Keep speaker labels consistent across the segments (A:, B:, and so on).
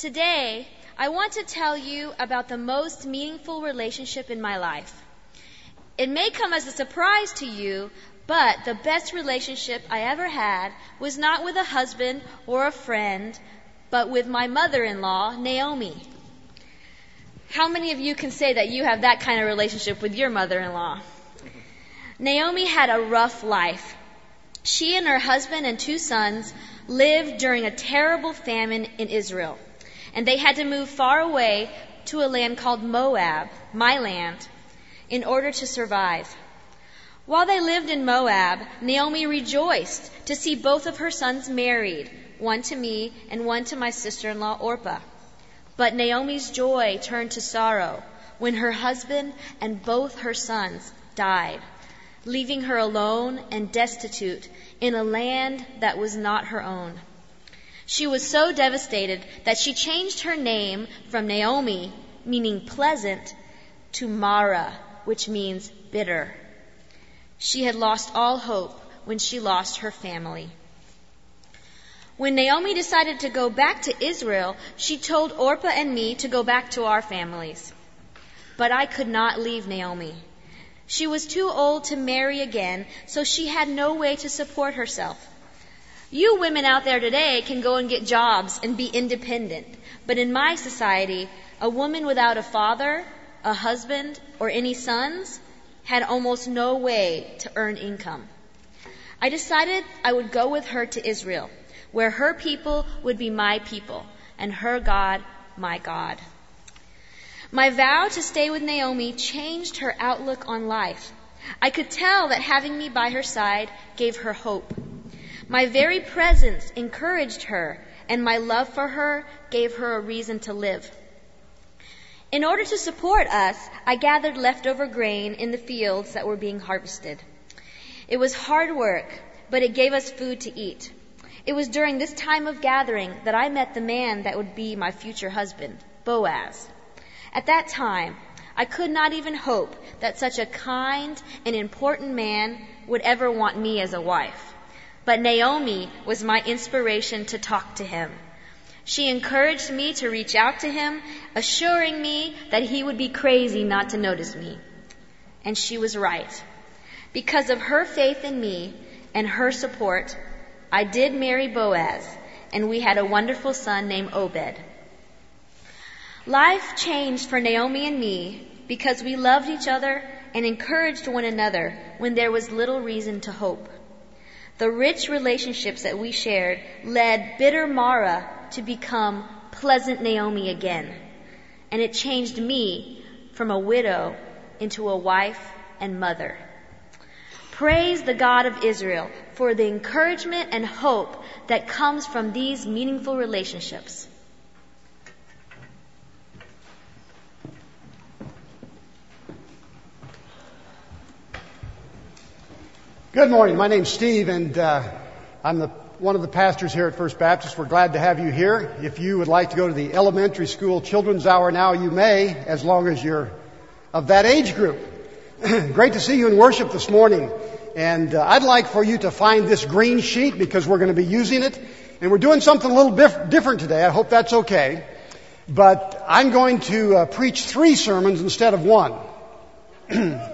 A: Today, I want to tell you about the most meaningful relationship in my life. It may come as a surprise to you, but the best relationship I ever had was not with a husband or a friend, but with my mother in law, Naomi. How many of you can say that you have that kind of relationship with your mother in law? Mm-hmm. Naomi had a rough life. She and her husband and two sons lived during a terrible famine in Israel, and they had to move far away to a land called Moab, my land, in order to survive. While they lived in Moab, Naomi rejoiced to see both of her sons married, one to me and one to my sister in law Orpah. But Naomi's joy turned to sorrow when her husband and both her sons died, leaving her alone and destitute in a land that was not her own. She was so devastated that she changed her name from Naomi, meaning pleasant, to Mara, which means bitter. She had lost all hope when she lost her family. When Naomi decided to go back to Israel, she told Orpah and me to go back to our families. But I could not leave Naomi. She was too old to marry again, so she had no way to support herself. You women out there today can go and get jobs and be independent. But in my society, a woman without a father, a husband, or any sons had almost no way to earn income. I decided I would go with her to Israel where her people would be my people and her God my God. My vow to stay with Naomi changed her outlook on life. I could tell that having me by her side gave her hope. My very presence encouraged her, and my love for her gave her a reason to live. In order to support us, I gathered leftover grain in the fields that were being harvested. It was hard work, but it gave us food to eat. It was during this time of gathering that I met the man that would be my future husband, Boaz. At that time, I could not even hope that such a kind and important man would ever want me as a wife. But Naomi was my inspiration to talk to him. She encouraged me to reach out to him, assuring me that he would be crazy not to notice me. And she was right. Because of her faith in me and her support, I did marry Boaz, and we had a wonderful son named Obed. Life changed for Naomi and me because we loved each other and encouraged one another when there was little reason to hope. The rich relationships that we shared led bitter Mara to become pleasant Naomi again. And it changed me from a widow into a wife and mother. Praise the God of Israel for the encouragement and hope that comes from these meaningful relationships.
B: Good morning. My name's Steve, and uh, I'm the, one of the pastors here at First Baptist. We're glad to have you here. If you would like to go to the elementary school children's hour now, you may, as long as you're of that age group. Great to see you in worship this morning. And uh, I'd like for you to find this green sheet because we're going to be using it. And we're doing something a little bif- different today. I hope that's okay. But I'm going to uh, preach three sermons instead of one.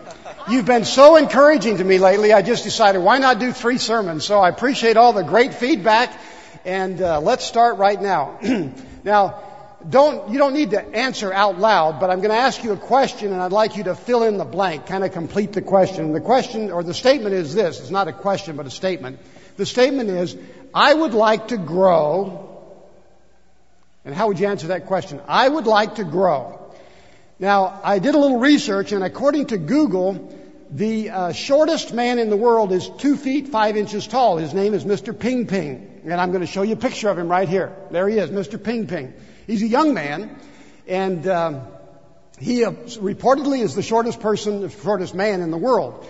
B: You've been so encouraging to me lately, I just decided why not do three sermons? So I appreciate all the great feedback. And uh, let's start right now. now, don't, you don't need to answer out loud, but I'm going to ask you a question and I'd like you to fill in the blank, kind of complete the question. The question or the statement is this. It's not a question, but a statement. The statement is, I would like to grow. And how would you answer that question? I would like to grow. Now, I did a little research and according to Google, the uh, shortest man in the world is two feet five inches tall. His name is Mr. Ping Ping. And I'm going to show you a picture of him right here. There he is, Mr. Ping Ping. He's a young man, and um, he uh, reportedly is the shortest person, the shortest man in the world.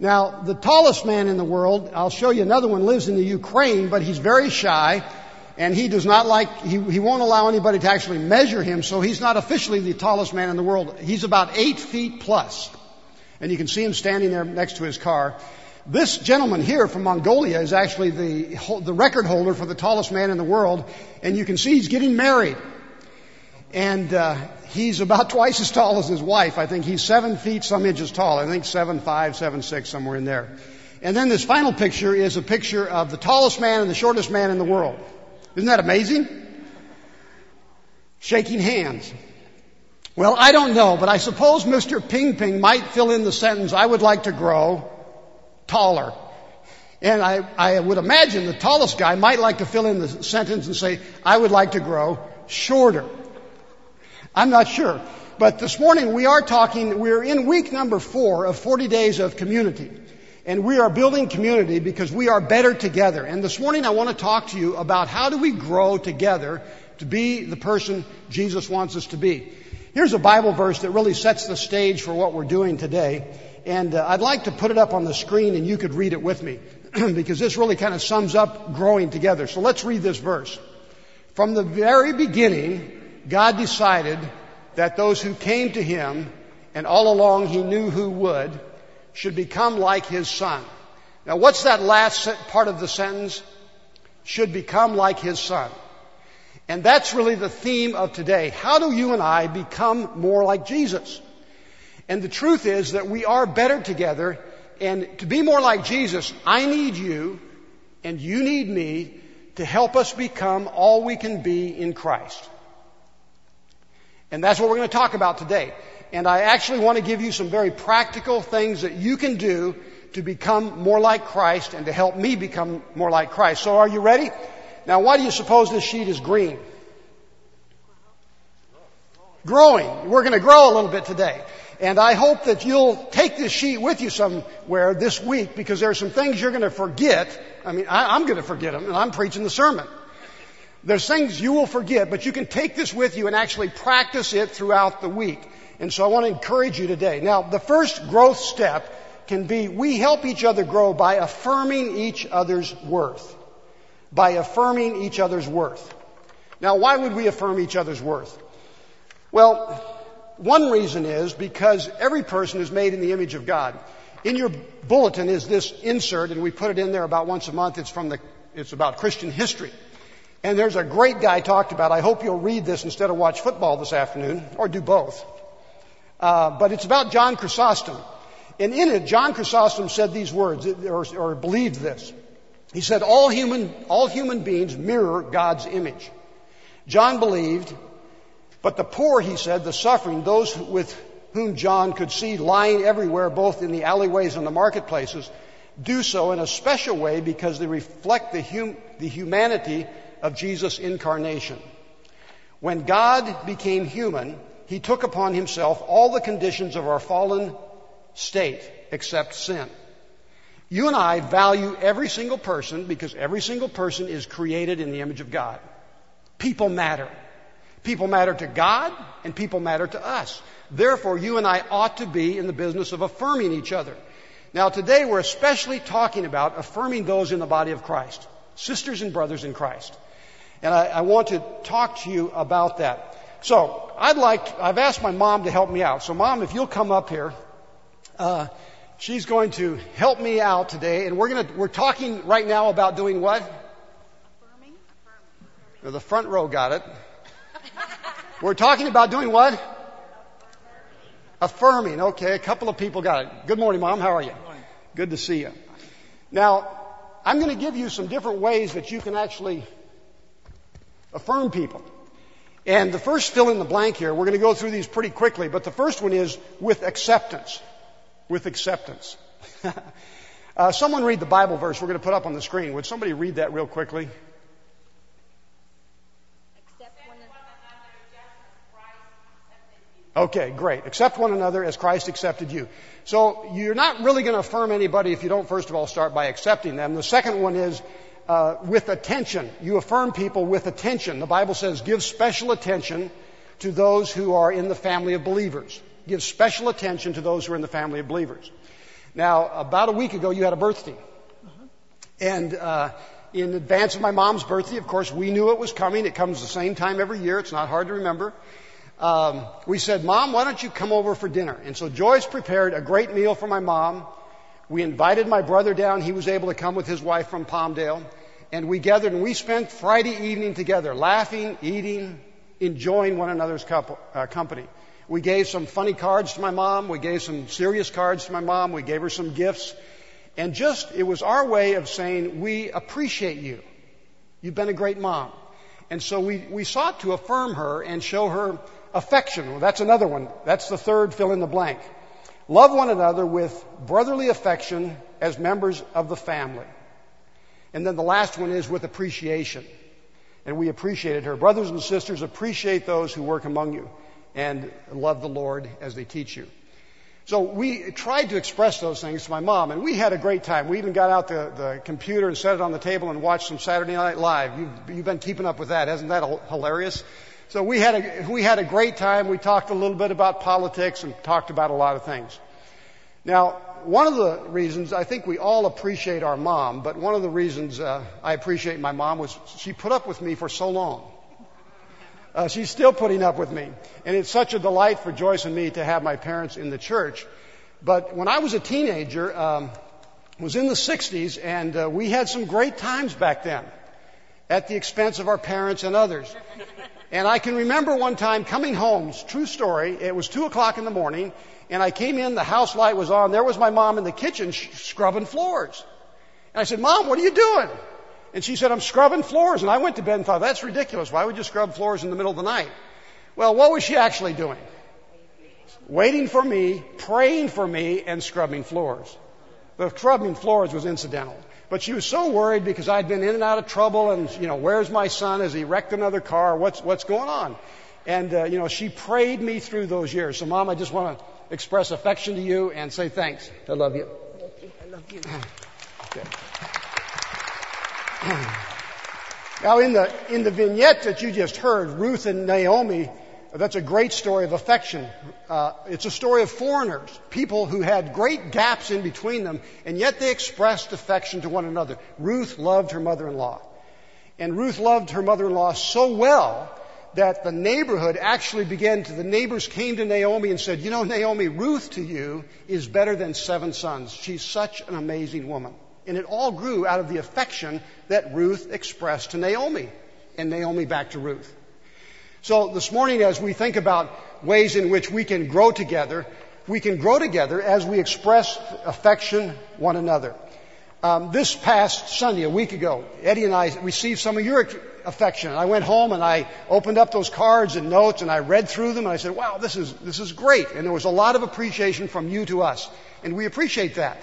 B: Now, the tallest man in the world, I'll show you another one, lives in the Ukraine, but he's very shy, and he does not like, he, he won't allow anybody to actually measure him, so he's not officially the tallest man in the world. He's about eight feet plus. And you can see him standing there next to his car. This gentleman here from Mongolia is actually the, the record holder for the tallest man in the world, and you can see he's getting married. And uh, he's about twice as tall as his wife. I think he's seven feet some inches tall. I think seven five, seven six, somewhere in there. And then this final picture is a picture of the tallest man and the shortest man in the world. Isn't that amazing? Shaking hands. Well, I don't know, but I suppose Mr. Ping Ping might fill in the sentence, I would like to grow taller. And I, I would imagine the tallest guy might like to fill in the sentence and say, I would like to grow shorter. I'm not sure. But this morning we are talking, we're in week number four of 40 days of community. And we are building community because we are better together. And this morning I want to talk to you about how do we grow together to be the person Jesus wants us to be. Here's a Bible verse that really sets the stage for what we're doing today. And uh, I'd like to put it up on the screen and you could read it with me. because this really kind of sums up growing together. So let's read this verse. From the very beginning, God decided that those who came to Him, and all along He knew who would, should become like His Son. Now what's that last part of the sentence? Should become like His Son. And that's really the theme of today. How do you and I become more like Jesus? And the truth is that we are better together and to be more like Jesus, I need you and you need me to help us become all we can be in Christ. And that's what we're going to talk about today. And I actually want to give you some very practical things that you can do to become more like Christ and to help me become more like Christ. So are you ready? Now why do you suppose this sheet is green? Growing. We're going to grow a little bit today. And I hope that you'll take this sheet with you somewhere this week because there are some things you're going to forget. I mean, I, am going to forget them and I'm preaching the sermon. There's things you will forget, but you can take this with you and actually practice it throughout the week. And so I want to encourage you today. Now, the first growth step can be we help each other grow by affirming each other's worth. By affirming each other's worth. Now, why would we affirm each other's worth? Well, one reason is because every person is made in the image of God. In your bulletin is this insert, and we put it in there about once a month. It's from the, it's about Christian history. And there's a great guy talked about. I hope you'll read this instead of watch football this afternoon, or do both. Uh, but it's about John Chrysostom. And in it, John Chrysostom said these words, or, or believed this. He said, all human, all human beings mirror God's image. John believed but the poor, he said, the suffering, those with whom John could see lying everywhere, both in the alleyways and the marketplaces, do so in a special way because they reflect the, hum- the humanity of Jesus' incarnation. When God became human, he took upon himself all the conditions of our fallen state except sin. You and I value every single person because every single person is created in the image of God. People matter. People matter to God and people matter to us. Therefore, you and I ought to be in the business of affirming each other. Now today we're especially talking about affirming those in the body of Christ. Sisters and brothers in Christ. And I, I want to talk to you about that. So, I'd like, I've asked my mom to help me out. So mom, if you'll come up here, uh, she's going to help me out today and we're gonna, we're talking right now about doing what? Affirming. affirming. The front row got it. We're talking about doing what? Affirming. Okay, a couple of people got it. Good morning, Mom. How are you? Good to see you. Now, I'm going to give you some different ways that you can actually affirm people. And the first fill in the blank here, we're going to go through these pretty quickly, but the first one is with acceptance. With acceptance. uh, someone read the Bible verse we're going to put up on the screen. Would somebody read that real quickly? Okay, great. Accept one another as Christ accepted you. So you're not really going to affirm anybody if you don't first of all start by accepting them. The second one is uh, with attention. You affirm people with attention. The Bible says give special attention to those who are in the family of believers. Give special attention to those who are in the family of believers. Now, about a week ago, you had a birthday, uh-huh. and uh, in advance of my mom's birthday, of course, we knew it was coming. It comes the same time every year. It's not hard to remember um, we said, Mom, why don't you come over for dinner? And so Joyce prepared a great meal for my mom. We invited my brother down. He was able to come with his wife from Palmdale. And we gathered and we spent Friday evening together, laughing, eating, enjoying one another's couple, uh, company. We gave some funny cards to my mom. We gave some serious cards to my mom. We gave her some gifts. And just, it was our way of saying, we appreciate you. You've been a great mom. And so we, we sought to affirm her and show her affection. Well, that's another one. That's the third fill in the blank. Love one another with brotherly affection as members of the family. And then the last one is with appreciation. And we appreciated her. Brothers and sisters, appreciate those who work among you and love the Lord as they teach you. So we tried to express those things to my mom, and we had a great time. We even got out the, the computer and set it on the table and watched some Saturday Night Live. You've, you've been keeping up with that, hasn't that hilarious? So we had a we had a great time. We talked a little bit about politics and talked about a lot of things. Now, one of the reasons I think we all appreciate our mom, but one of the reasons uh, I appreciate my mom was she put up with me for so long. Uh, she's still putting up with me. And it's such a delight for Joyce and me to have my parents in the church. But when I was a teenager, um, was in the 60s, and uh, we had some great times back then at the expense of our parents and others. And I can remember one time coming home, true story, it was 2 o'clock in the morning, and I came in, the house light was on, there was my mom in the kitchen sh- scrubbing floors. And I said, Mom, what are you doing? And she said, I'm scrubbing floors. And I went to bed and thought, that's ridiculous. Why would you scrub floors in the middle of the night? Well, what was she actually doing? Waiting for me, praying for me, and scrubbing floors. The scrubbing floors was incidental. But she was so worried because I'd been in and out of trouble and, you know, where's my son? Has he wrecked another car? What's, what's going on? And, uh, you know, she prayed me through those years. So, Mom, I just want to express affection to you and say thanks. I love you. I love you. okay. Now, in the, in the vignette that you just heard, Ruth and Naomi, that's a great story of affection. Uh, it's a story of foreigners, people who had great gaps in between them, and yet they expressed affection to one another. Ruth loved her mother-in-law. And Ruth loved her mother-in-law so well that the neighborhood actually began to, the neighbors came to Naomi and said, you know, Naomi, Ruth to you is better than seven sons. She's such an amazing woman. And it all grew out of the affection that Ruth expressed to Naomi and Naomi back to Ruth. So this morning as we think about ways in which we can grow together, we can grow together as we express affection one another. Um, this past Sunday, a week ago, Eddie and I received some of your affection. I went home and I opened up those cards and notes and I read through them and I said, wow, this is, this is great. And there was a lot of appreciation from you to us. And we appreciate that.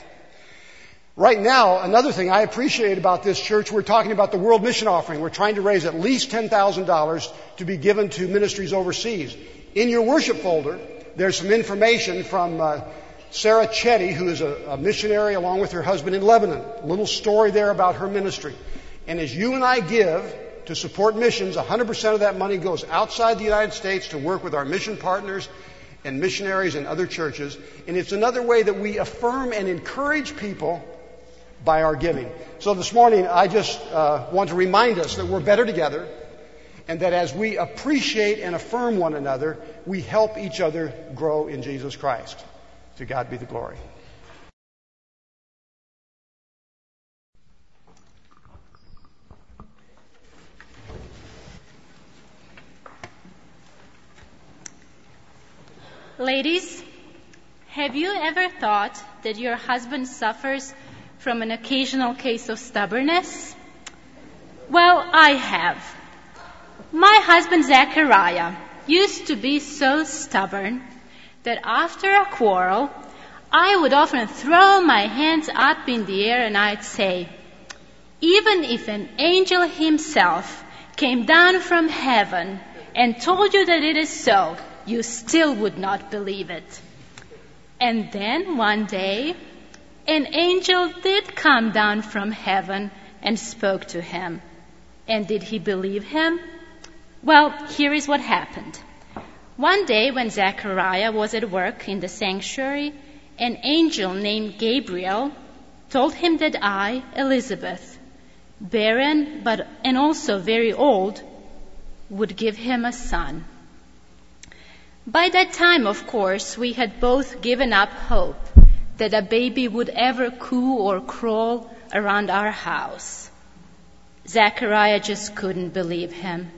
B: Right now, another thing I appreciate about this church, we're talking about the World Mission Offering. We're trying to raise at least $10,000 to be given to ministries overseas. In your worship folder, there's some information from uh, Sarah Chetty, who is a, a missionary along with her husband in Lebanon. A little story there about her ministry. And as you and I give to support missions, 100% of that money goes outside the United States to work with our mission partners and missionaries and other churches. And it's another way that we affirm and encourage people by our giving. So this morning, I just uh, want to remind us that we're better together and that as we appreciate and affirm one another, we help each other grow in Jesus Christ. To God be the glory.
C: Ladies, have you ever thought that your husband suffers from an occasional case of stubbornness? Well, I have. My husband Zachariah used to be so stubborn that after a quarrel, I would often throw my hands up in the air and I'd say, even if an angel himself came down from heaven and told you that it is so, you still would not believe it. And then one day, an angel did come down from heaven and spoke to him. And did he believe him? Well, here is what happened. One day when Zechariah was at work in the sanctuary, an angel named Gabriel told him that I, Elizabeth, barren but and also very old, would give him a son. By that time, of course, we had both given up hope that a baby would ever coo or crawl around our house. Zachariah just couldn't believe him.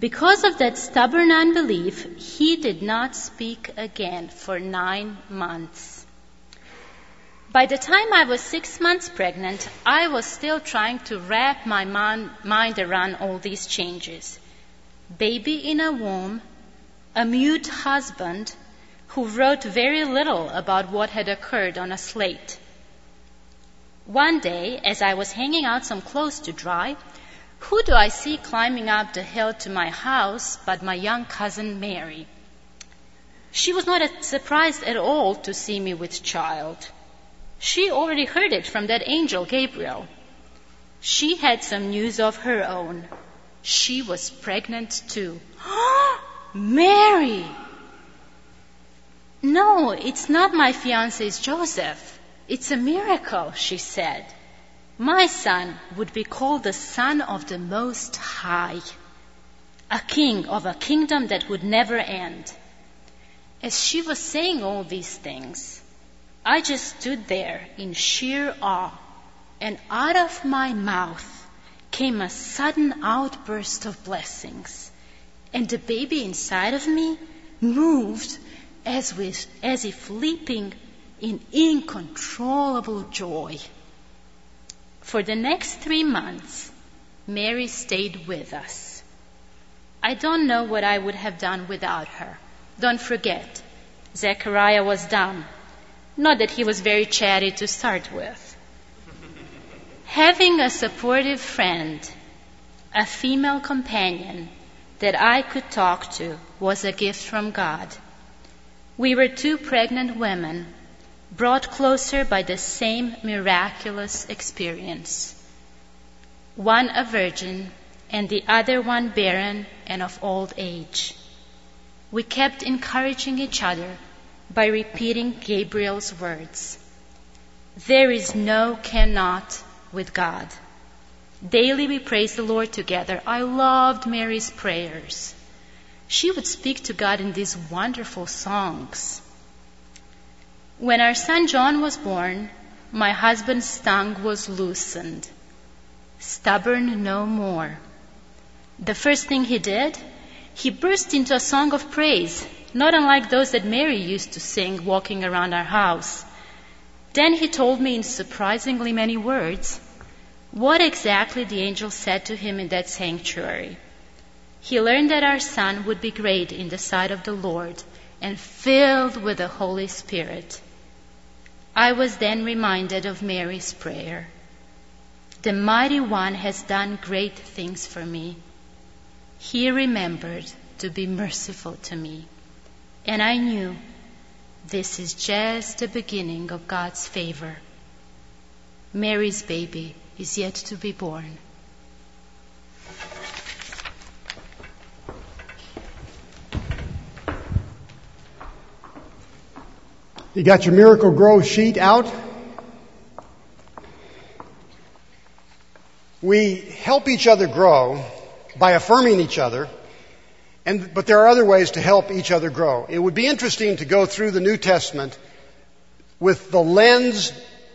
C: Because of that stubborn unbelief, he did not speak again for nine months. By the time I was six months pregnant, I was still trying to wrap my mind around all these changes. Baby in a womb, a mute husband who wrote very little about what had occurred on a slate. One day, as I was hanging out some clothes to dry, who do I see climbing up the hill to my house but my young cousin Mary? She was not surprised at all to see me with child. She already heard it from that angel Gabriel. She had some news of her own. She was pregnant too. Mary! No, it's not my fiance's Joseph. It's a miracle, she said. My son would be called the Son of the Most High, a king of a kingdom that would never end. As she was saying all these things, I just stood there in sheer awe, and out of my mouth came a sudden outburst of blessings, and the baby inside of me moved as, with, as if leaping in uncontrollable joy. For the next three months, Mary stayed with us. I don't know what I would have done without her. Don't forget, Zechariah was dumb. Not that he was very chatty to start with. Having a supportive friend, a female companion that I could talk to was a gift from God. We were two pregnant women brought closer by the same miraculous experience. One a virgin, and the other one barren and of old age. We kept encouraging each other by repeating Gabriel's words. There is no cannot with God. Daily we praise the Lord together. I loved Mary's prayers. She would speak to God in these wonderful songs. When our son John was born, my husband's tongue was loosened. Stubborn no more. The first thing he did, he burst into a song of praise, not unlike those that Mary used to sing walking around our house. Then he told me in surprisingly many words what exactly the angel said to him in that sanctuary. He learned that our son would be great in the sight of the Lord and filled with the Holy Spirit. I was then reminded of Mary's prayer. The Mighty One has done great things for me. He remembered to be merciful to me. And I knew this is just the beginning of God's favor. Mary's baby is yet to be born.
B: You got your Miracle Grow sheet out? We help each other grow by affirming each other, and, but there are other ways to help each other grow. It would be interesting to go through the New Testament with the lens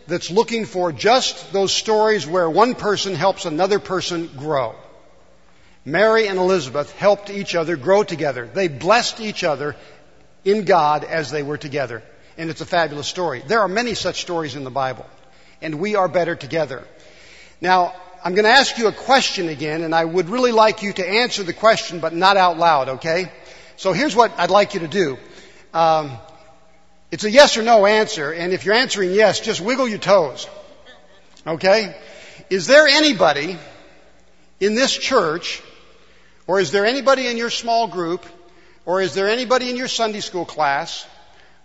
B: that's looking for just those stories where one person helps another person grow. Mary and Elizabeth helped each other grow together. They blessed each other in God as they were together and it's a fabulous story. There are many such stories in the Bible, and we are better together. Now, I'm going to ask you a question again, and I would really like you to answer the question, but not out loud, okay? So here's what I'd like you to do. Um, it's a yes or no answer, and if you're answering yes, just wiggle your toes. Okay? Is there anybody in this church, or is there anybody in your small group, or is there anybody in your Sunday school class,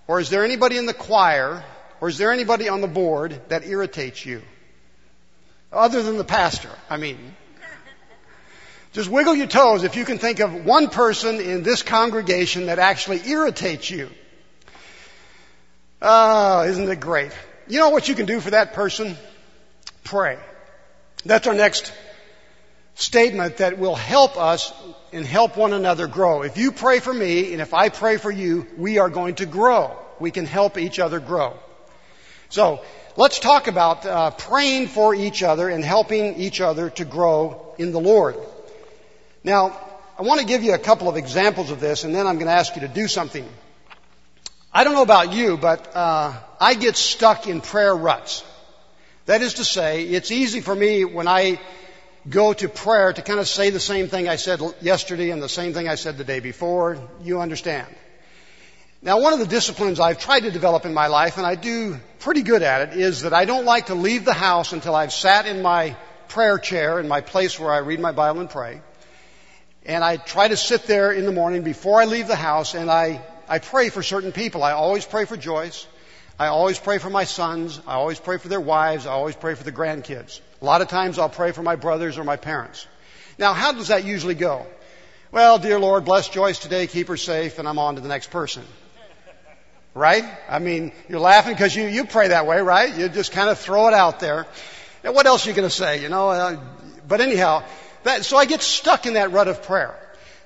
B: or is there anybody in the choir, or is there anybody on the board that irritates you? Other than the pastor, I mean. Just wiggle your toes if you can think of one person in this congregation that actually irritates you. Oh, isn't it great? You know what you can do for that person? Pray. That's our next statement that will help us and help one another grow. If you pray for me and if I pray for you, we are going to grow. We can help each other grow. So, let's talk about uh, praying for each other and helping each other to grow in the Lord. Now, I want to give you a couple of examples of this, and then I'm going to ask you to do something. I don't know about you, but uh, I get stuck in prayer ruts. That is to say, it's easy for me when I go to prayer to kind of say the same thing I said yesterday and the same thing I said the day before. You understand. Now, one of the disciplines I've tried to develop in my life, and I do pretty good at it, is that I don't like to leave the house until I've sat in my prayer chair, in my place where I read my Bible and pray. And I try to sit there in the morning before I leave the house and I, I pray for certain people. I always pray for Joyce. I always pray for my sons. I always pray for their wives. I always pray for the grandkids. A lot of times I'll pray for my brothers or my parents. Now, how does that usually go? Well, dear Lord, bless Joyce today, keep her safe, and I'm on to the next person. Right? I mean, you're laughing because you, you pray that way, right? You just kind of throw it out there. And what else are you going to say, you know? Uh, but anyhow, that, so I get stuck in that rut of prayer.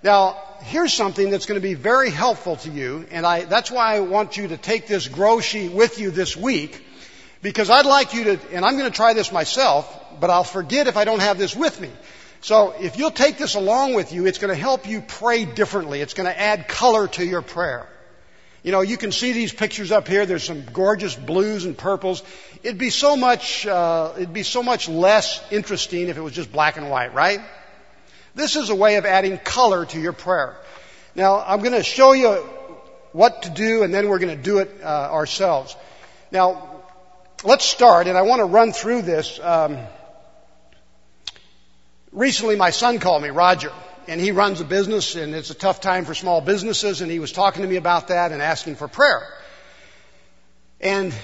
B: Now, here's something that's going to be very helpful to you, and I, that's why I want you to take this grow sheet with you this week, because I'd like you to, and I'm going to try this myself, but I'll forget if I don't have this with me. So if you'll take this along with you, it's going to help you pray differently. It's going to add color to your prayer. You know, you can see these pictures up here. There's some gorgeous blues and purples. It'd be so much, uh, it'd be so much less interesting if it was just black and white, right? This is a way of adding color to your prayer. Now, I'm going to show you what to do, and then we're going to do it uh, ourselves. Now, let's start, and I want to run through this. Um, recently, my son called me, Roger and he runs a business and it's a tough time for small businesses and he was talking to me about that and asking for prayer. And,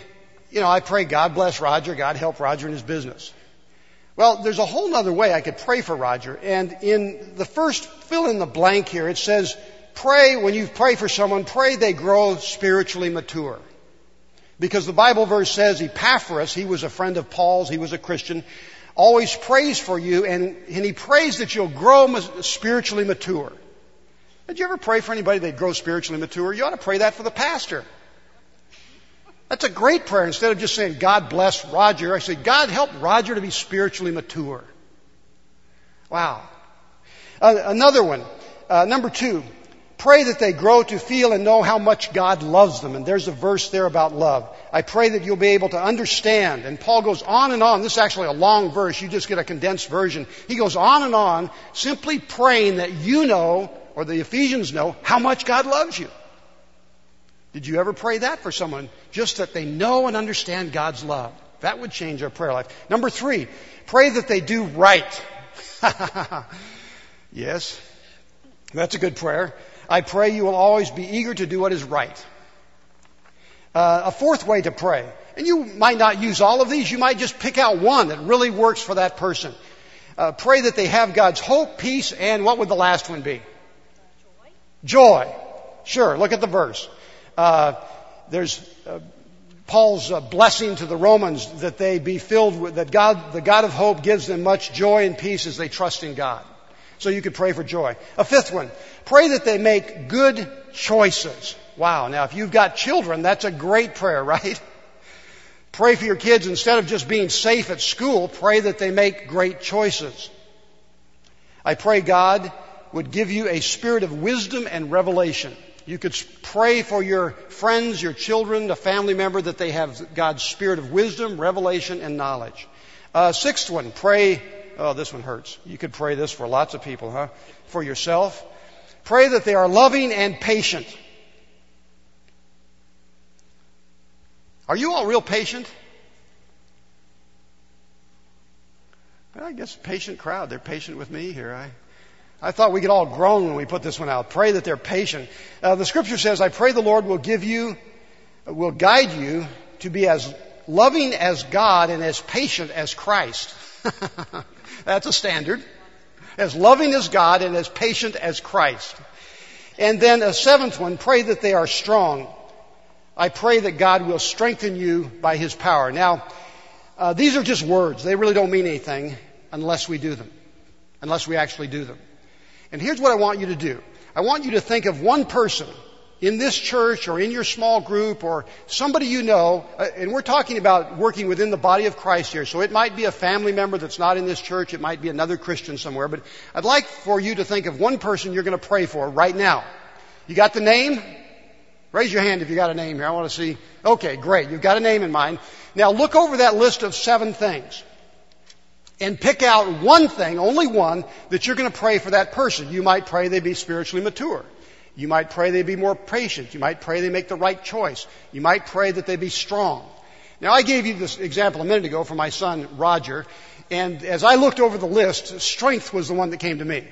B: you know, I pray God bless Roger, God help Roger in his business. Well, there's a whole other way I could pray for Roger. And in the first fill in the blank here, it says, pray, when you pray for someone, pray they grow spiritually mature. Because the Bible verse says Epaphras, he was a friend of Paul's, he was a Christian, always prays for you, and, and he prays that you'll grow spiritually mature. Did you ever pray for anybody that grows spiritually mature? You ought to pray that for the pastor. That's a great prayer. Instead of just saying, God bless Roger, I say, God help Roger to be spiritually mature. Wow. Uh, another one. Uh, number two. Pray that they grow to feel and know how much God loves them. And there's a verse there about love. I pray that you'll be able to understand. And Paul goes on and on. This is actually a long verse. You just get a condensed version. He goes on and on, simply praying that you know, or the Ephesians know, how much God loves you. Did you ever pray that for someone? Just that they know and understand God's love. That would change our prayer life. Number three, pray that they do right. yes, that's a good prayer. I pray you will always be eager to do what is right. Uh, a fourth way to pray, and you might not use all of these, you might just pick out one that really works for that person. Uh, pray that they have God's hope, peace, and what would the last one be? Joy. Joy. Sure, look at the verse. Uh, there's uh, Paul's uh, blessing to the Romans that they be filled with, that God, the God of hope gives them much joy and peace as they trust in God. So you could pray for joy. A fifth one, pray that they make good choices. Wow. Now, if you've got children, that's a great prayer, right? Pray for your kids instead of just being safe at school, pray that they make great choices. I pray God would give you a spirit of wisdom and revelation. You could pray for your friends, your children, a family member that they have God's spirit of wisdom, revelation, and knowledge. Uh, sixth one, pray Oh, this one hurts. You could pray this for lots of people, huh? For yourself. Pray that they are loving and patient. Are you all real patient? I guess patient crowd. They're patient with me here. I, I thought we could all groan when we put this one out. Pray that they're patient. Uh, the scripture says, I pray the Lord will give you, will guide you to be as loving as God and as patient as Christ. That's a standard. As loving as God and as patient as Christ. And then a seventh one, pray that they are strong. I pray that God will strengthen you by His power. Now, uh, these are just words. They really don't mean anything unless we do them. Unless we actually do them. And here's what I want you to do. I want you to think of one person in this church or in your small group or somebody you know, uh, and we're talking about working within the body of Christ here, so it might be a family member that's not in this church, it might be another Christian somewhere, but I'd like for you to think of one person you're going to pray for right now. You got the name? Raise your hand if you got a name here. I want to see. Okay, great. You've got a name in mind. Now look over that list of seven things and pick out one thing, only one, that you're going to pray for that person. You might pray they be spiritually mature. You might pray they be more patient. You might pray they make the right choice. You might pray that they be strong. Now I gave you this example a minute ago for my son Roger, and as I looked over the list, strength was the one that came to me.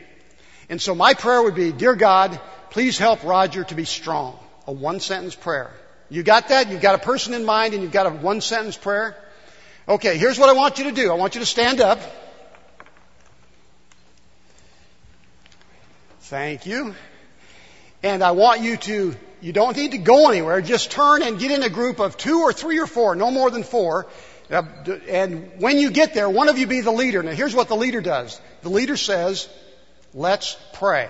B: And so my prayer would be, Dear God, please help Roger to be strong. A one sentence prayer. You got that? You've got a person in mind and you've got a one sentence prayer? Okay, here's what I want you to do. I want you to stand up. Thank you. And I want you to, you don't need to go anywhere. Just turn and get in a group of two or three or four, no more than four. Uh, and when you get there, one of you be the leader. Now here's what the leader does. The leader says, let's pray.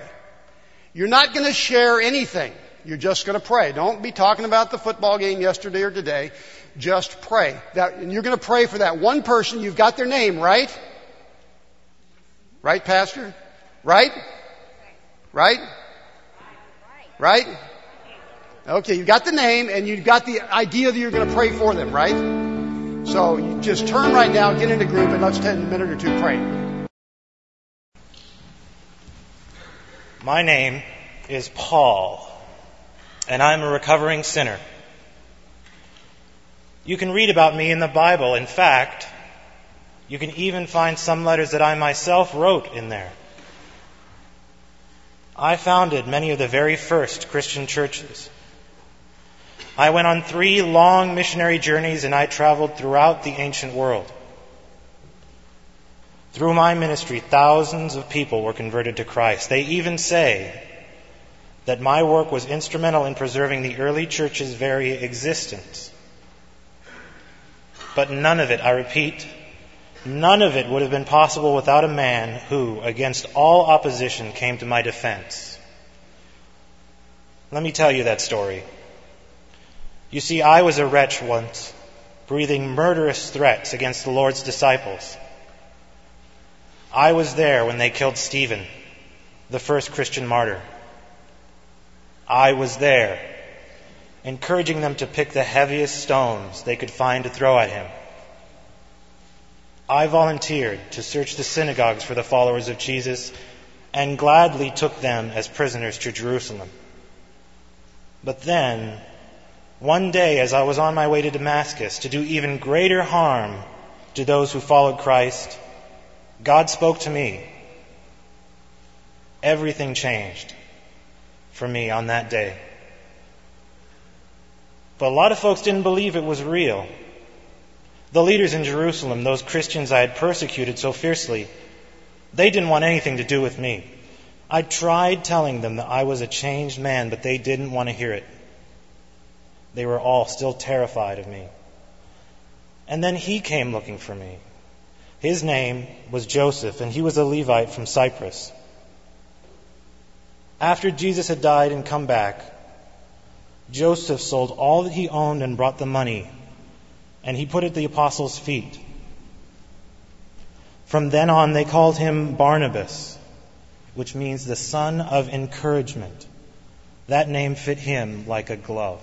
B: You're not going to share anything. You're just going to pray. Don't be talking about the football game yesterday or today. Just pray. That, and you're going to pray for that one person. You've got their name, right? Right, Pastor? Right? Right? Right? Okay, you've got the name and you've got the idea that you're going to pray for them, right? So you just turn right now, get in a group, and let's take a minute or two pray.
D: My name is Paul, and I'm a recovering sinner. You can read about me in the Bible. In fact, you can even find some letters that I myself wrote in there. I founded many of the very first Christian churches. I went on three long missionary journeys and I traveled throughout the ancient world. Through my ministry, thousands of people were converted to Christ. They even say that my work was instrumental in preserving the early church's very existence. But none of it, I repeat, None of it would have been possible without a man who, against all opposition, came to my defense. Let me tell you that story. You see, I was a wretch once, breathing murderous threats against the Lord's disciples. I was there when they killed Stephen, the first Christian martyr. I was there, encouraging them to pick the heaviest stones they could find to throw at him. I volunteered to search the synagogues for the followers of Jesus and gladly took them as prisoners to Jerusalem. But then, one day as I was on my way to Damascus to do even greater harm to those who followed Christ, God spoke to me. Everything changed for me on that day. But a lot of folks didn't believe it was real. The leaders in Jerusalem, those Christians I had persecuted so fiercely, they didn't want anything to do with me. I tried telling them that I was a changed man, but they didn't want to hear it. They were all still terrified of me. And then he came looking for me. His name was Joseph, and he was a Levite from Cyprus. After Jesus had died and come back, Joseph sold all that he owned and brought the money and he put it at the apostles' feet. From then on, they called him Barnabas, which means the son of encouragement. That name fit him like a glove.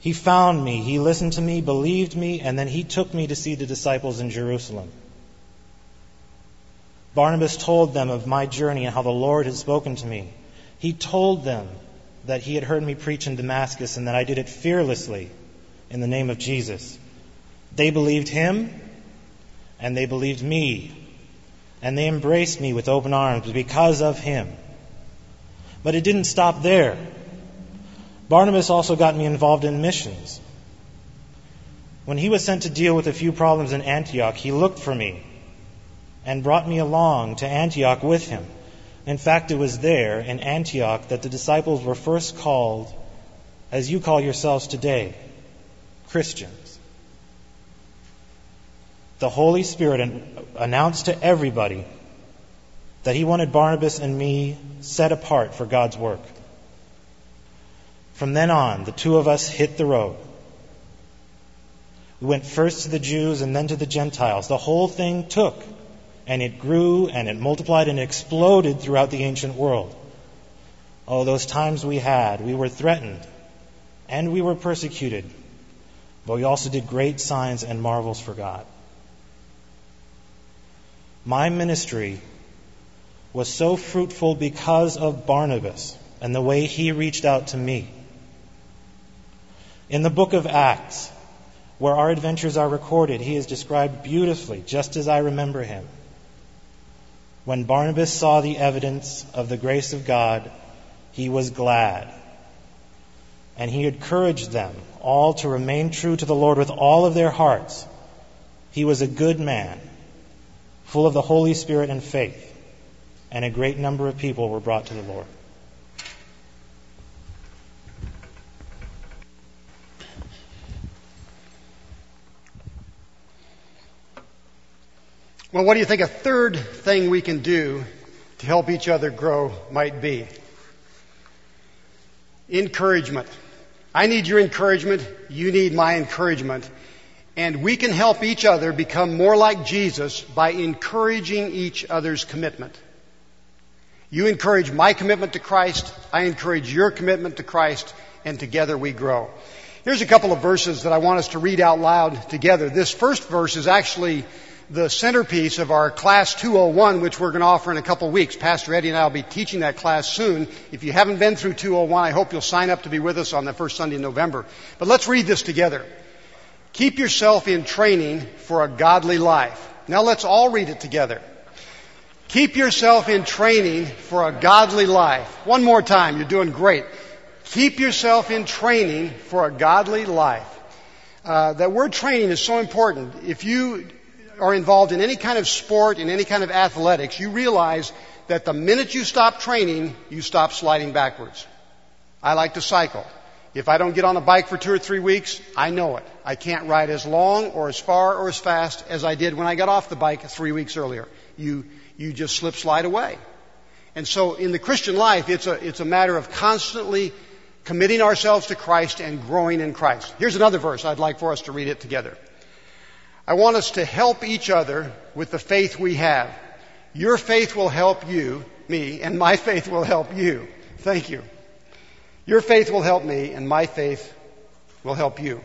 D: He found me, he listened to me, believed me, and then he took me to see the disciples in Jerusalem. Barnabas told them of my journey and how the Lord had spoken to me. He told them that he had heard me preach in Damascus and that I did it fearlessly in the name of Jesus. They believed him and they believed me and they embraced me with open arms because of him. But it didn't stop there. Barnabas also got me involved in missions. When he was sent to deal with a few problems in Antioch, he looked for me and brought me along to Antioch with him. In fact, it was there in Antioch that the disciples were first called, as you call yourselves today, Christians. The Holy Spirit announced to everybody that he wanted Barnabas and me set apart for God's work. From then on, the two of us hit the road. We went first to the Jews and then to the Gentiles. The whole thing took, and it grew and it multiplied and exploded throughout the ancient world. Oh, those times we had. We were threatened and we were persecuted, but we also did great signs and marvels for God. My ministry was so fruitful because of Barnabas and the way he reached out to me. In the book of Acts, where our adventures are recorded, he is described beautifully, just as I remember him. When Barnabas saw the evidence of the grace of God, he was glad. And he encouraged them all to remain true to the Lord with all of their hearts. He was a good man, full of the Holy Spirit and faith, and a great number of people were brought to the Lord.
B: Well, what do you think a third thing we can do to help each other grow might be? Encouragement. I need your encouragement. You need my encouragement. And we can help each other become more like Jesus by encouraging each other's commitment. You encourage my commitment to Christ. I encourage your commitment to Christ. And together we grow. Here's a couple of verses that I want us to read out loud together. This first verse is actually the centerpiece of our class 201, which we're going to offer in a couple of weeks. Pastor Eddie and I will be teaching that class soon. If you haven't been through 201, I hope you'll sign up to be with us on the first Sunday in November. But let's read this together. Keep yourself in training for a godly life. Now let's all read it together. Keep yourself in training for a godly life. One more time. You're doing great. Keep yourself in training for a godly life. Uh, that word training is so important. If you are involved in any kind of sport, in any kind of athletics, you realize that the minute you stop training, you stop sliding backwards. I like to cycle. If I don't get on a bike for two or three weeks, I know it. I can't ride as long or as far or as fast as I did when I got off the bike three weeks earlier. You, you just slip slide away. And so in the Christian life, it's a, it's a matter of constantly committing ourselves to Christ and growing in Christ. Here's another verse I'd like for us to read it together. I want us to help each other with the faith we have. Your faith will help you, me, and my faith will help you. Thank you. Your faith will help me, and my faith will help you.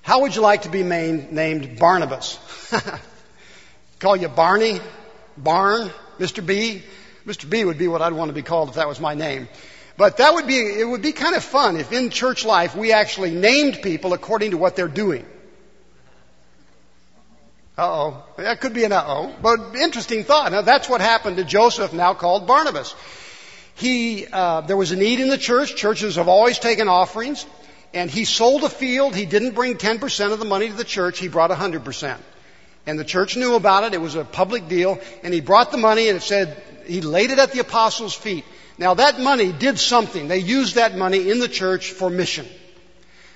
B: How would you like to be main, named Barnabas? Call you Barney, Barn, Mr. B. Mr. B would be what I'd want to be called if that was my name. But that would be, it would be kind of fun if in church life we actually named people according to what they're doing. Uh-oh. That could be an uh-oh. But interesting thought. Now that's what happened to Joseph, now called Barnabas. He, uh, there was a need in the church. Churches have always taken offerings. And he sold a field. He didn't bring 10% of the money to the church. He brought 100%. And the church knew about it. It was a public deal. And he brought the money and it said, he laid it at the apostles' feet. Now that money did something. They used that money in the church for mission.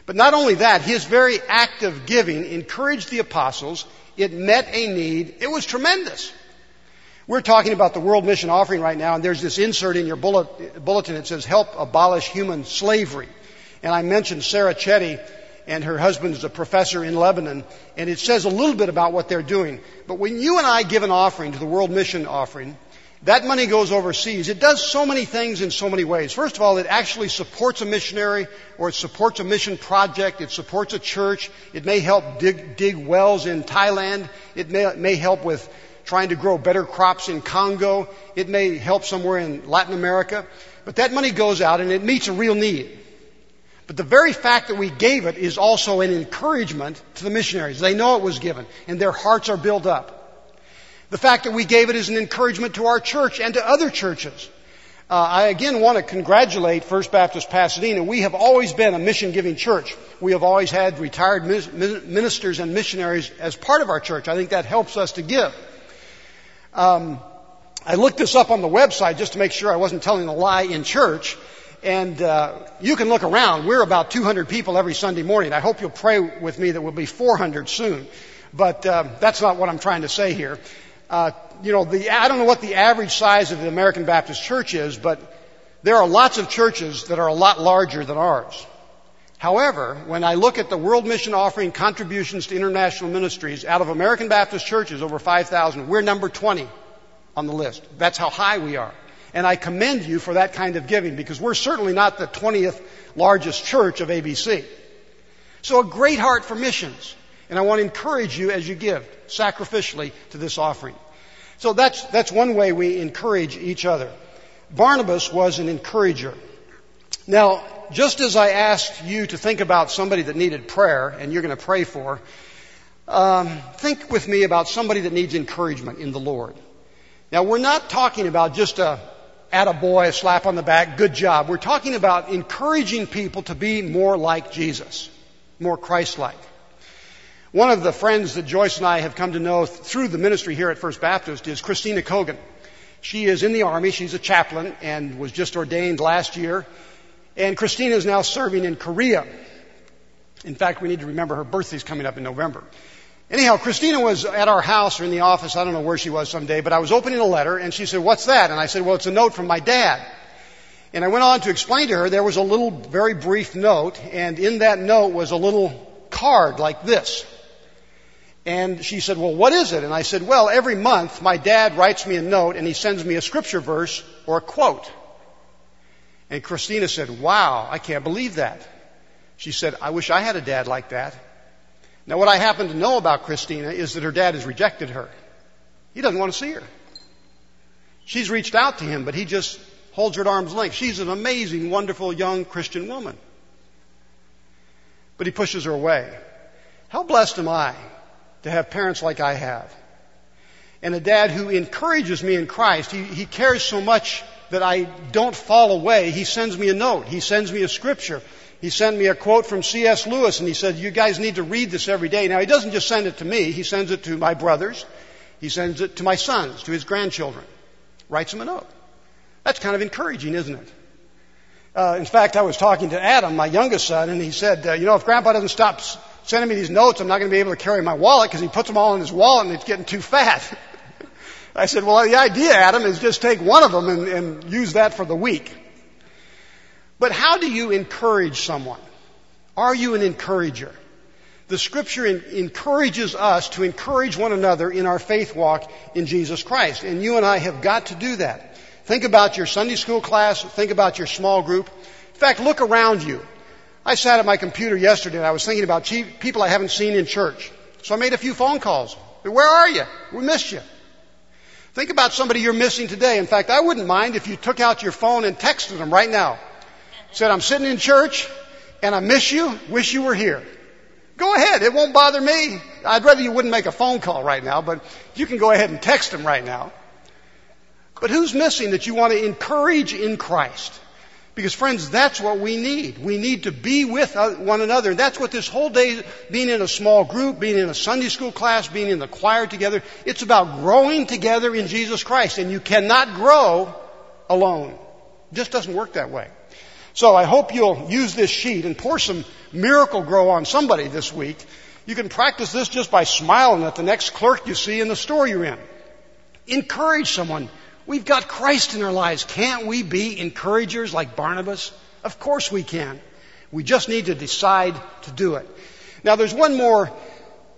B: But not only that, his very act of giving encouraged the apostles it met a need. It was tremendous. We're talking about the World Mission Offering right now, and there's this insert in your bulletin that says, Help abolish human slavery. And I mentioned Sarah Chetty, and her husband is a professor in Lebanon, and it says a little bit about what they're doing. But when you and I give an offering to the World Mission Offering, that money goes overseas. It does so many things in so many ways. First of all, it actually supports a missionary or it supports a mission project. It supports a church. It may help dig, dig wells in Thailand. It may, may help with trying to grow better crops in Congo. It may help somewhere in Latin America. But that money goes out and it meets a real need. But the very fact that we gave it is also an encouragement to the missionaries. They know it was given and their hearts are built up. The fact that we gave it is an encouragement to our church and to other churches. Uh, I again want to congratulate First Baptist Pasadena. We have always been a mission giving church. We have always had retired ministers and missionaries as part of our church. I think that helps us to give. Um, I looked this up on the website just to make sure I wasn't telling a lie in church. And uh, you can look around. We're about 200 people every Sunday morning. I hope you'll pray with me that we'll be 400 soon. But uh, that's not what I'm trying to say here. Uh, you know, the, I don't know what the average size of the American Baptist Church is, but there are lots of churches that are a lot larger than ours. However, when I look at the World Mission Offering contributions to international ministries out of American Baptist churches, over 5,000, we're number 20 on the list. That's how high we are. And I commend you for that kind of giving because we're certainly not the 20th largest church of ABC. So a great heart for missions. And I want to encourage you as you give sacrificially to this offering. So that's, that's one way we encourage each other. Barnabas was an encourager. Now, just as I asked you to think about somebody that needed prayer and you're going to pray for, um, think with me about somebody that needs encouragement in the Lord. Now, we're not talking about just a at a boy, a slap on the back, good job. We're talking about encouraging people to be more like Jesus, more Christ-like. One of the friends that Joyce and I have come to know through the ministry here at First Baptist is Christina Cogan. She is in the Army. She's a chaplain and was just ordained last year. And Christina is now serving in Korea. In fact, we need to remember her birthday's coming up in November. Anyhow, Christina was at our house or in the office. I don't know where she was someday, but I was opening a letter and she said, what's that? And I said, well, it's a note from my dad. And I went on to explain to her there was a little very brief note and in that note was a little card like this. And she said, well, what is it? And I said, well, every month my dad writes me a note and he sends me a scripture verse or a quote. And Christina said, wow, I can't believe that. She said, I wish I had a dad like that. Now what I happen to know about Christina is that her dad has rejected her. He doesn't want to see her. She's reached out to him, but he just holds her at arm's length. She's an amazing, wonderful young Christian woman. But he pushes her away. How blessed am I to have parents like I have. And a dad who encourages me in Christ. He, he cares so much that I don't fall away. He sends me a note. He sends me a scripture. He sent me a quote from C.S. Lewis and he said, you guys need to read this every day. Now he doesn't just send it to me. He sends it to my brothers. He sends it to my sons, to his grandchildren. Writes them a note. That's kind of encouraging, isn't it? Uh, in fact, I was talking to Adam, my youngest son, and he said, uh, you know, if grandpa doesn't stop sending me these notes, I'm not going to be able to carry my wallet because he puts them all in his wallet and it's getting too fat. I said, well, the idea, Adam, is just take one of them and, and use that for the week. But how do you encourage someone? Are you an encourager? The scripture in, encourages us to encourage one another in our faith walk in Jesus Christ. And you and I have got to do that. Think about your Sunday school class. Think about your small group. In fact, look around you. I sat at my computer yesterday and I was thinking about people I haven't seen in church. So I made a few phone calls. Where are you? We missed you. Think about somebody you're missing today. In fact, I wouldn't mind if you took out your phone and texted them right now. Said, I'm sitting in church and I miss you. Wish you were here. Go ahead. It won't bother me. I'd rather you wouldn't make a phone call right now, but you can go ahead and text them right now. But who's missing that you want to encourage in Christ? Because friends, that's what we need. We need to be with one another. And that's what this whole day, being in a small group, being in a Sunday school class, being in the choir together, it's about growing together in Jesus Christ. And you cannot grow alone. It just doesn't work that way. So I hope you'll use this sheet and pour some miracle grow on somebody this week. You can practice this just by smiling at the next clerk you see in the store you're in. Encourage someone We've got Christ in our lives. Can't we be encouragers like Barnabas? Of course we can. We just need to decide to do it. Now there's one more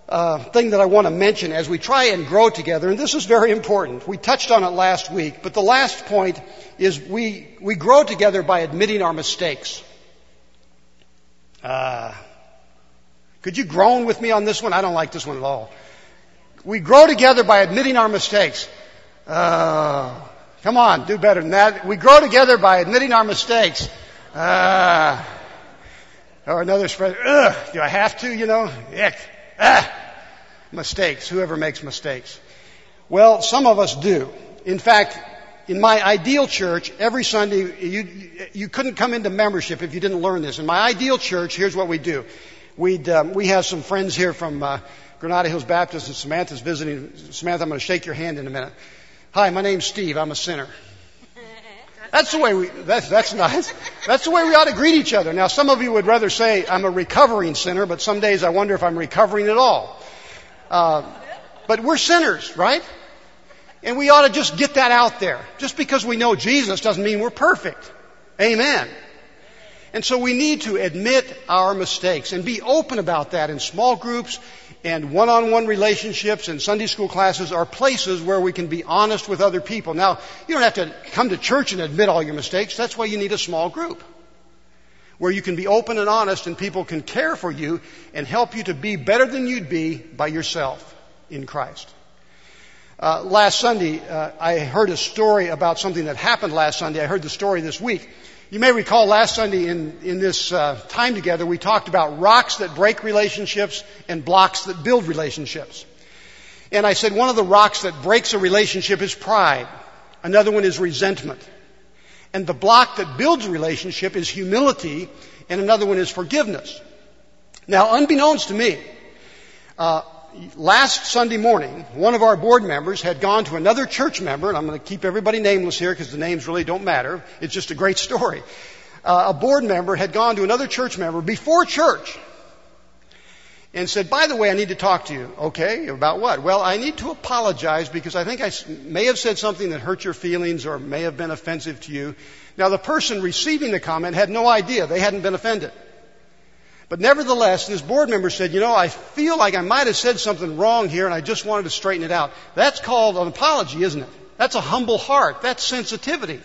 B: uh, thing that I want to mention as we try and grow together, and this is very important. We touched on it last week, but the last point is we, we grow together by admitting our mistakes. Uh, could you groan with me on this one? I don't like this one at all. We grow together by admitting our mistakes. Uh, come on, do better than that. We grow together by admitting our mistakes. Uh, or another spread, ugh, do I have to, you know? Ick. Ah, mistakes. Whoever makes mistakes. Well, some of us do. In fact, in my ideal church, every Sunday, you, you couldn't come into membership if you didn't learn this. In my ideal church, here's what we do. We'd, um, we have some friends here from uh, Granada Hills Baptist, and Samantha's visiting. Samantha, I'm going to shake your hand in a minute. Hi, my name's Steve. I'm a sinner. That's the way we, that's, that's nice. That's the way we ought to greet each other. Now, some of you would rather say I'm a recovering sinner, but some days I wonder if I'm recovering at all. Uh, but we're sinners, right? And we ought to just get that out there. Just because we know Jesus doesn't mean we're perfect. Amen. And so we need to admit our mistakes and be open about that in small groups and one-on-one relationships and Sunday school classes are places where we can be honest with other people. Now, you don't have to come to church and admit all your mistakes. That's why you need a small group where you can be open and honest and people can care for you and help you to be better than you'd be by yourself in Christ. Uh, last Sunday, uh, I heard a story about something that happened last Sunday. I heard the story this week. You may recall last Sunday in, in this uh, time together, we talked about rocks that break relationships and blocks that build relationships. And I said one of the rocks that breaks a relationship is pride. Another one is resentment. And the block that builds a relationship is humility, and another one is forgiveness. Now, unbeknownst to me, uh, last Sunday morning, one of our board members had gone to another church member, and I'm going to keep everybody nameless here because the names really don't matter. It's just a great story. Uh, a board member had gone to another church member before church and said, by the way, I need to talk to you. Okay, about what? Well, I need to apologize because I think I may have said something that hurt your feelings or may have been offensive to you. Now, the person receiving the comment had no idea. They hadn't been offended. But nevertheless, this board member said, you know, I feel like I might have said something wrong here and I just wanted to straighten it out. That's called an apology, isn't it? That's a humble heart. That's sensitivity.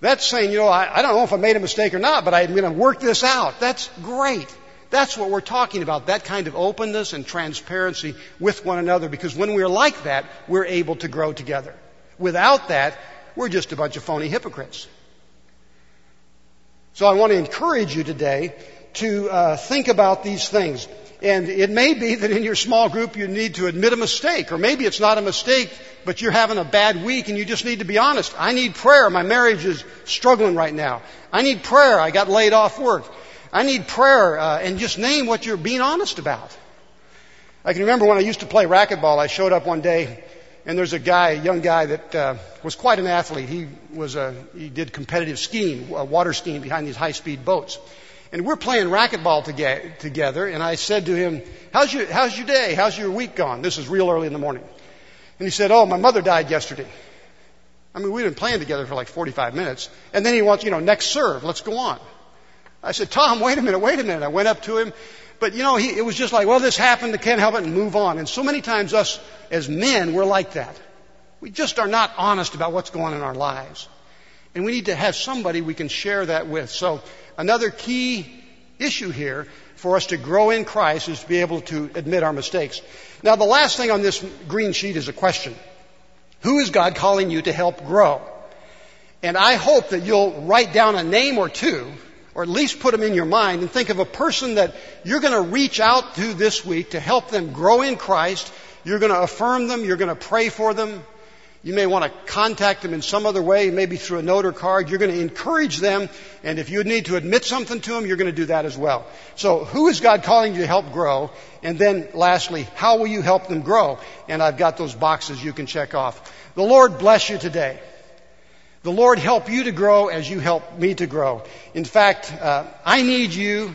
B: That's saying, you know, I, I don't know if I made a mistake or not, but I'm going to work this out. That's great. That's what we're talking about, that kind of openness and transparency with one another, because when we're like that, we're able to grow together. Without that, we're just a bunch of phony hypocrites. So I want to encourage you today to uh, think about these things. And it may be that in your small group you need to admit a mistake, or maybe it's not a mistake, but you're having a bad week and you just need to be honest. I need prayer. My marriage is struggling right now. I need prayer. I got laid off work. I need prayer, uh, and just name what you're being honest about. I can remember when I used to play racquetball. I showed up one day, and there's a guy, a young guy that uh, was quite an athlete. He was a, he did competitive skiing, water skiing behind these high-speed boats. And we're playing racquetball to together, and I said to him, how's your, how's your day? How's your week gone? This is real early in the morning. And he said, oh, my mother died yesterday. I mean, we've been playing together for like 45 minutes. And then he wants, you know, next serve, let's go on. I said, Tom, wait a minute, wait a minute. I went up to him. But you know, he, it was just like, well, this happened, I can't help it, and move on. And so many times us as men, we're like that. We just are not honest about what's going on in our lives. And we need to have somebody we can share that with. So Another key issue here for us to grow in Christ is to be able to admit our mistakes. Now, the last thing on this green sheet is a question. Who is God calling you to help grow? And I hope that you'll write down a name or two, or at least put them in your mind, and think of a person that you're going to reach out to this week to help them grow in Christ. You're going to affirm them. You're going to pray for them. You may want to contact them in some other way, maybe through a note or card. You're going to encourage them, and if you need to admit something to them, you're going to do that as well. So, who is God calling you to help grow? And then, lastly, how will you help them grow? And I've got those boxes you can check off. The Lord bless you today. The Lord help you to grow as you help me to grow. In fact, uh, I need you,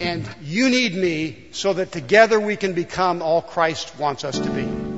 B: and you need me, so that together we can become all Christ wants us to be.